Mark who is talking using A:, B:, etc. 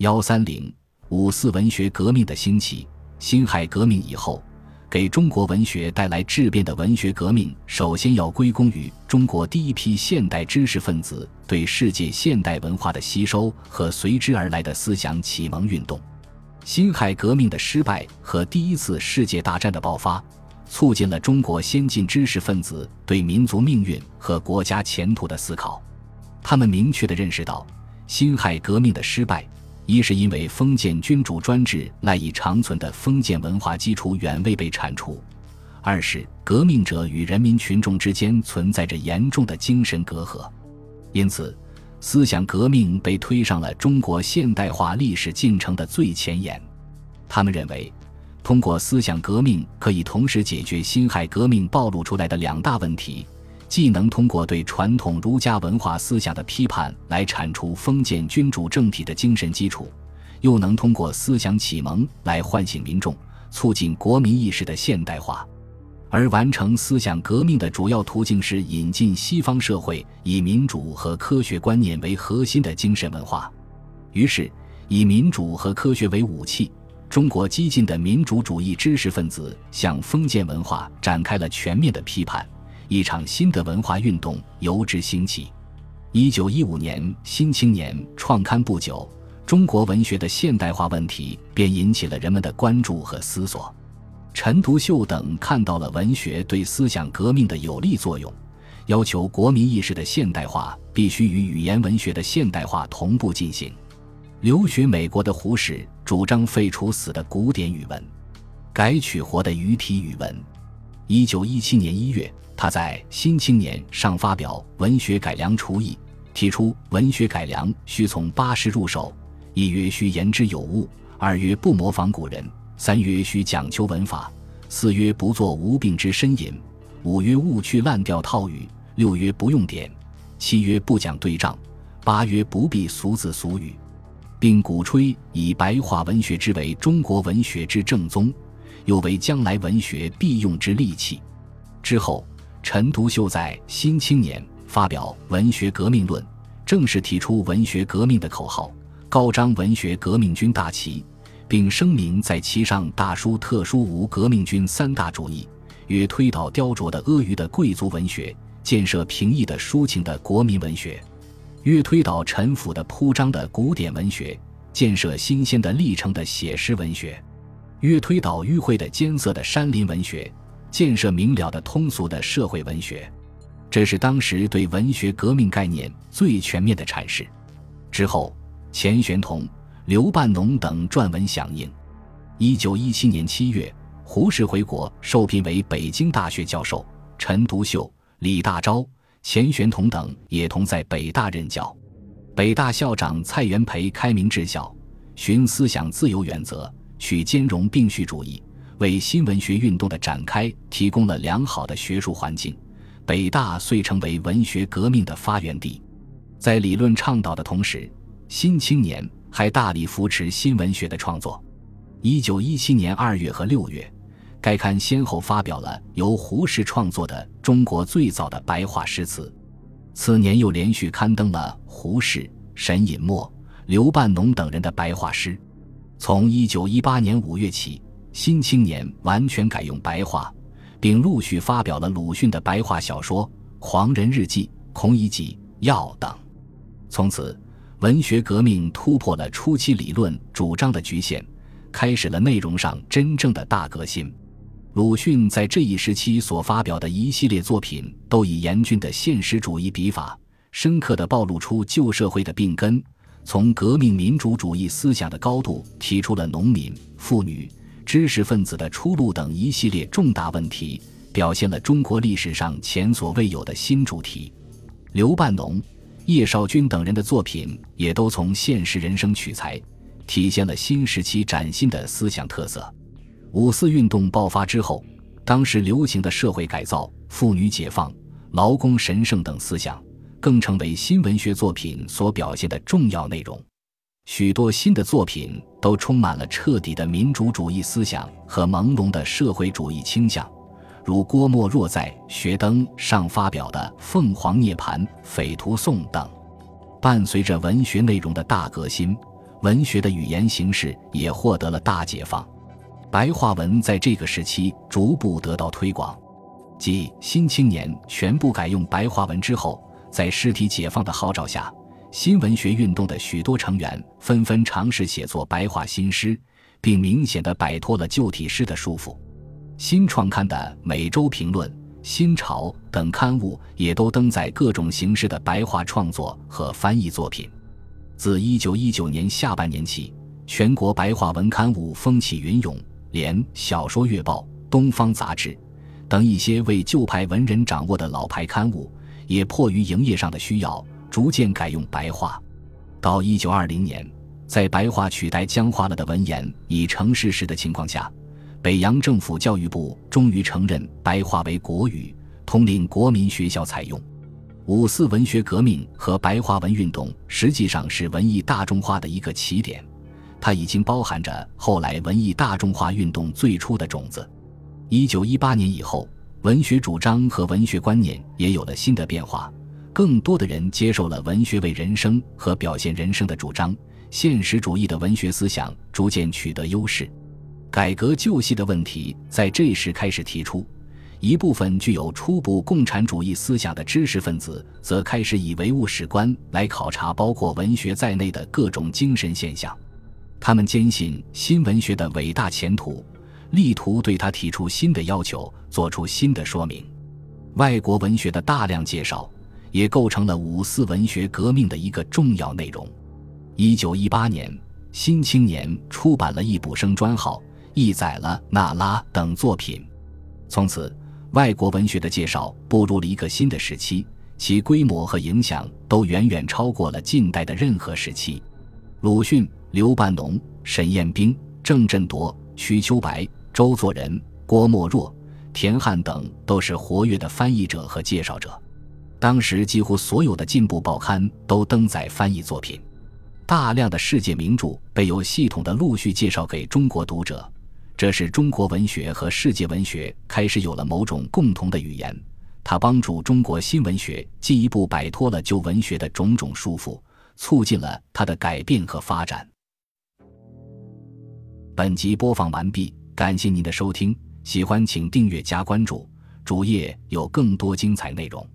A: 幺三零五四文学革命的兴起，辛亥革命以后，给中国文学带来质变的文学革命，首先要归功于中国第一批现代知识分子对世界现代文化的吸收和随之而来的思想启蒙运动。辛亥革命的失败和第一次世界大战的爆发，促进了中国先进知识分子对民族命运和国家前途的思考。他们明确地认识到，辛亥革命的失败，一是因为封建君主专制赖以长存的封建文化基础远未被铲除；二是革命者与人民群众之间存在着严重的精神隔阂。因此。思想革命被推上了中国现代化历史进程的最前沿。他们认为，通过思想革命可以同时解决辛亥革命暴露出来的两大问题：既能通过对传统儒家文化思想的批判来铲除封建君主政体的精神基础，又能通过思想启蒙来唤醒民众，促进国民意识的现代化。而完成思想革命的主要途径是引进西方社会以民主和科学观念为核心的精神文化。于是，以民主和科学为武器，中国激进的民主主义知识分子向封建文化展开了全面的批判，一场新的文化运动由之兴起。一九一五年，《新青年》创刊不久，中国文学的现代化问题便引起了人们的关注和思索。陈独秀等看到了文学对思想革命的有力作用，要求国民意识的现代化必须与语言文学的现代化同步进行。留学美国的胡适主张废除死的古典语文，改取活的语体语文。一九一七年一月，他在《新青年》上发表《文学改良刍议》，提出文学改良需从八事入手：一曰需言之有物；二曰不模仿古人。三曰需讲求文法，四曰不做无病之呻吟，五曰勿去烂调套语，六曰不用典，七曰不讲对仗，八曰不必俗字俗语，并鼓吹以白话文学之为中国文学之正宗，又为将来文学必用之利器。之后，陈独秀在《新青年》发表《文学革命论》，正式提出文学革命的口号，高张文学革命军大旗。并声明在其上大书特书无革命军三大主义：曰推倒雕琢的阿谀的贵族文学，建设平易的抒情的国民文学；曰推倒陈腐的铺张的古典文学，建设新鲜的历程的写实文学；曰推倒迂回的艰涩的山林文学，建设明了的通俗的社会文学。这是当时对文学革命概念最全面的阐释。之后，钱玄同。刘半农等撰文响应。一九一七年七月，胡适回国，受聘为北京大学教授。陈独秀、李大钊、钱玄同等也同在北大任教。北大校长蔡元培开明治校，循思想自由原则，取兼容并蓄主义，为新文学运动的展开提供了良好的学术环境。北大遂成为文学革命的发源地。在理论倡导的同时，《新青年》。还大力扶持新文学的创作。一九一七年二月和六月，该刊先后发表了由胡适创作的中国最早的白话诗词。次年又连续刊登了胡适、沈尹默、刘半农等人的白话诗。从一九一八年五月起，《新青年》完全改用白话，并陆续发表了鲁迅的白话小说《狂人日记》《孔乙己要》等。从此。文学革命突破了初期理论主张的局限，开始了内容上真正的大革新。鲁迅在这一时期所发表的一系列作品，都以严峻的现实主义笔法，深刻地暴露出旧社会的病根，从革命民主主义思想的高度提出了农民、妇女、知识分子的出路等一系列重大问题，表现了中国历史上前所未有的新主题。刘半农。叶绍钧等人的作品也都从现实人生取材，体现了新时期崭新的思想特色。五四运动爆发之后，当时流行的社会改造、妇女解放、劳工神圣等思想，更成为新文学作品所表现的重要内容。许多新的作品都充满了彻底的民主主义思想和朦胧的社会主义倾向。如郭沫若在《学灯》上发表的《凤凰涅槃》《匪徒颂》等，伴随着文学内容的大革新，文学的语言形式也获得了大解放。白话文在这个时期逐步得到推广，即《新青年》全部改用白话文之后，在尸体解放的号召下，新文学运动的许多成员纷纷尝试写作白话新诗，并明显的摆脱了旧体诗的束缚。新创刊的《每周评论》《新潮》等刊物也都登载各种形式的白话创作和翻译作品。自1919年下半年起，全国白话文刊物风起云涌。连《小说月报》《东方杂志》等一些为旧派文人掌握的老牌刊物，也迫于营业上的需要，逐渐改用白话。到一九二零年，在白话取代僵化了的文言已成事实的情况下，北洋政府教育部终于承认白话为国语，统领国民学校采用。五四文学革命和白话文运动实际上是文艺大众化的一个起点。它已经包含着后来文艺大众化运动最初的种子。一九一八年以后，文学主张和文学观念也有了新的变化，更多的人接受了文学为人生和表现人生的主张，现实主义的文学思想逐渐取得优势。改革旧系的问题在这时开始提出，一部分具有初步共产主义思想的知识分子则开始以唯物史观来考察包括文学在内的各种精神现象。他们坚信新文学的伟大前途，力图对他提出新的要求，做出新的说明。外国文学的大量介绍，也构成了五四文学革命的一个重要内容。一九一八年，《新青年》出版了一补生专号，译载了那拉等作品。从此，外国文学的介绍步入了一个新的时期，其规模和影响都远远超过了近代的任何时期。鲁迅。刘半农、沈雁冰、郑振铎、瞿秋白、周作人、郭沫若、田汉等都是活跃的翻译者和介绍者。当时几乎所有的进步报刊都登载翻译作品，大量的世界名著被有系统的陆续介绍给中国读者。这是中国文学和世界文学开始有了某种共同的语言。它帮助中国新文学进一步摆脱了旧文学的种种束缚，促进了它的改变和发展。本集播放完毕，感谢您的收听，喜欢请订阅加关注，主页有更多精彩内容。